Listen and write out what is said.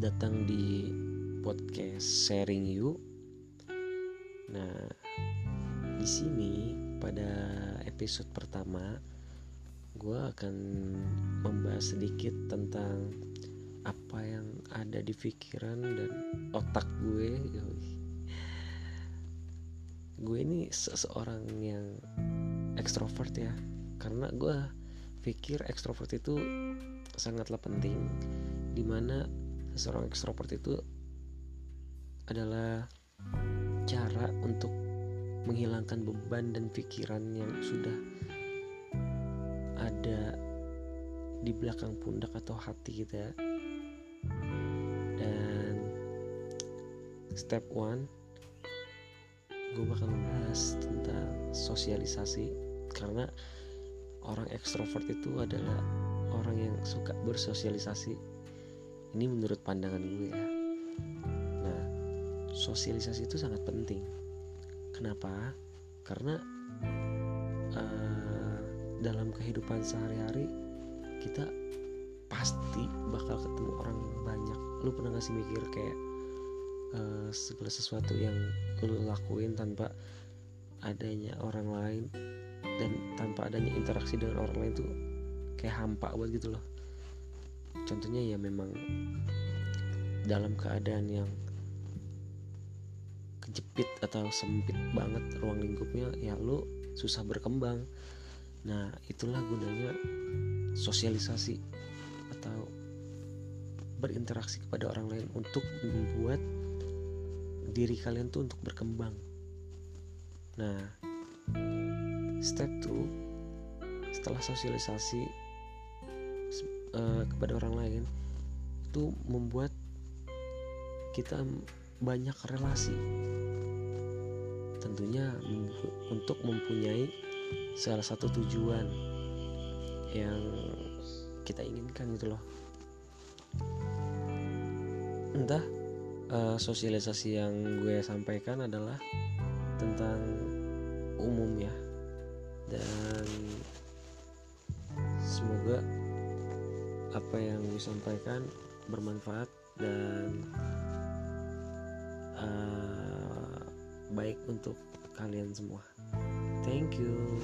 datang di podcast Sharing You. Nah, di sini pada episode pertama gue akan membahas sedikit tentang apa yang ada di pikiran dan otak gue. Gue ini seseorang yang ekstrovert ya, karena gue pikir ekstrovert itu sangatlah penting di mana seorang ekstrovert itu adalah cara untuk menghilangkan beban dan pikiran yang sudah ada di belakang pundak atau hati kita dan step one gue bakal membahas tentang sosialisasi. Karena orang ekstrovert itu adalah orang yang suka bersosialisasi ini menurut pandangan gue ya. Nah sosialisasi itu sangat penting. Kenapa? Karena uh, dalam kehidupan sehari-hari kita pasti bakal ketemu orang banyak. Lu pernah gak sih mikir kayak uh, segala sesuatu yang lu lakuin tanpa adanya orang lain dan tanpa adanya interaksi dengan orang lain tuh kayak hampa banget gitu loh contohnya ya memang dalam keadaan yang kejepit atau sempit banget ruang lingkupnya ya lu susah berkembang. Nah itulah gunanya sosialisasi atau berinteraksi kepada orang lain untuk membuat diri kalian tuh untuk berkembang. Nah step 2 setelah sosialisasi uh, kepada orang lain itu membuat kita banyak relasi. Tentunya untuk mempunyai salah satu tujuan yang kita inginkan gitu loh. Entah uh, sosialisasi yang gue sampaikan adalah tentang umum ya. Dan semoga apa yang disampaikan bermanfaat dan uh, baik untuk kalian semua. Thank you.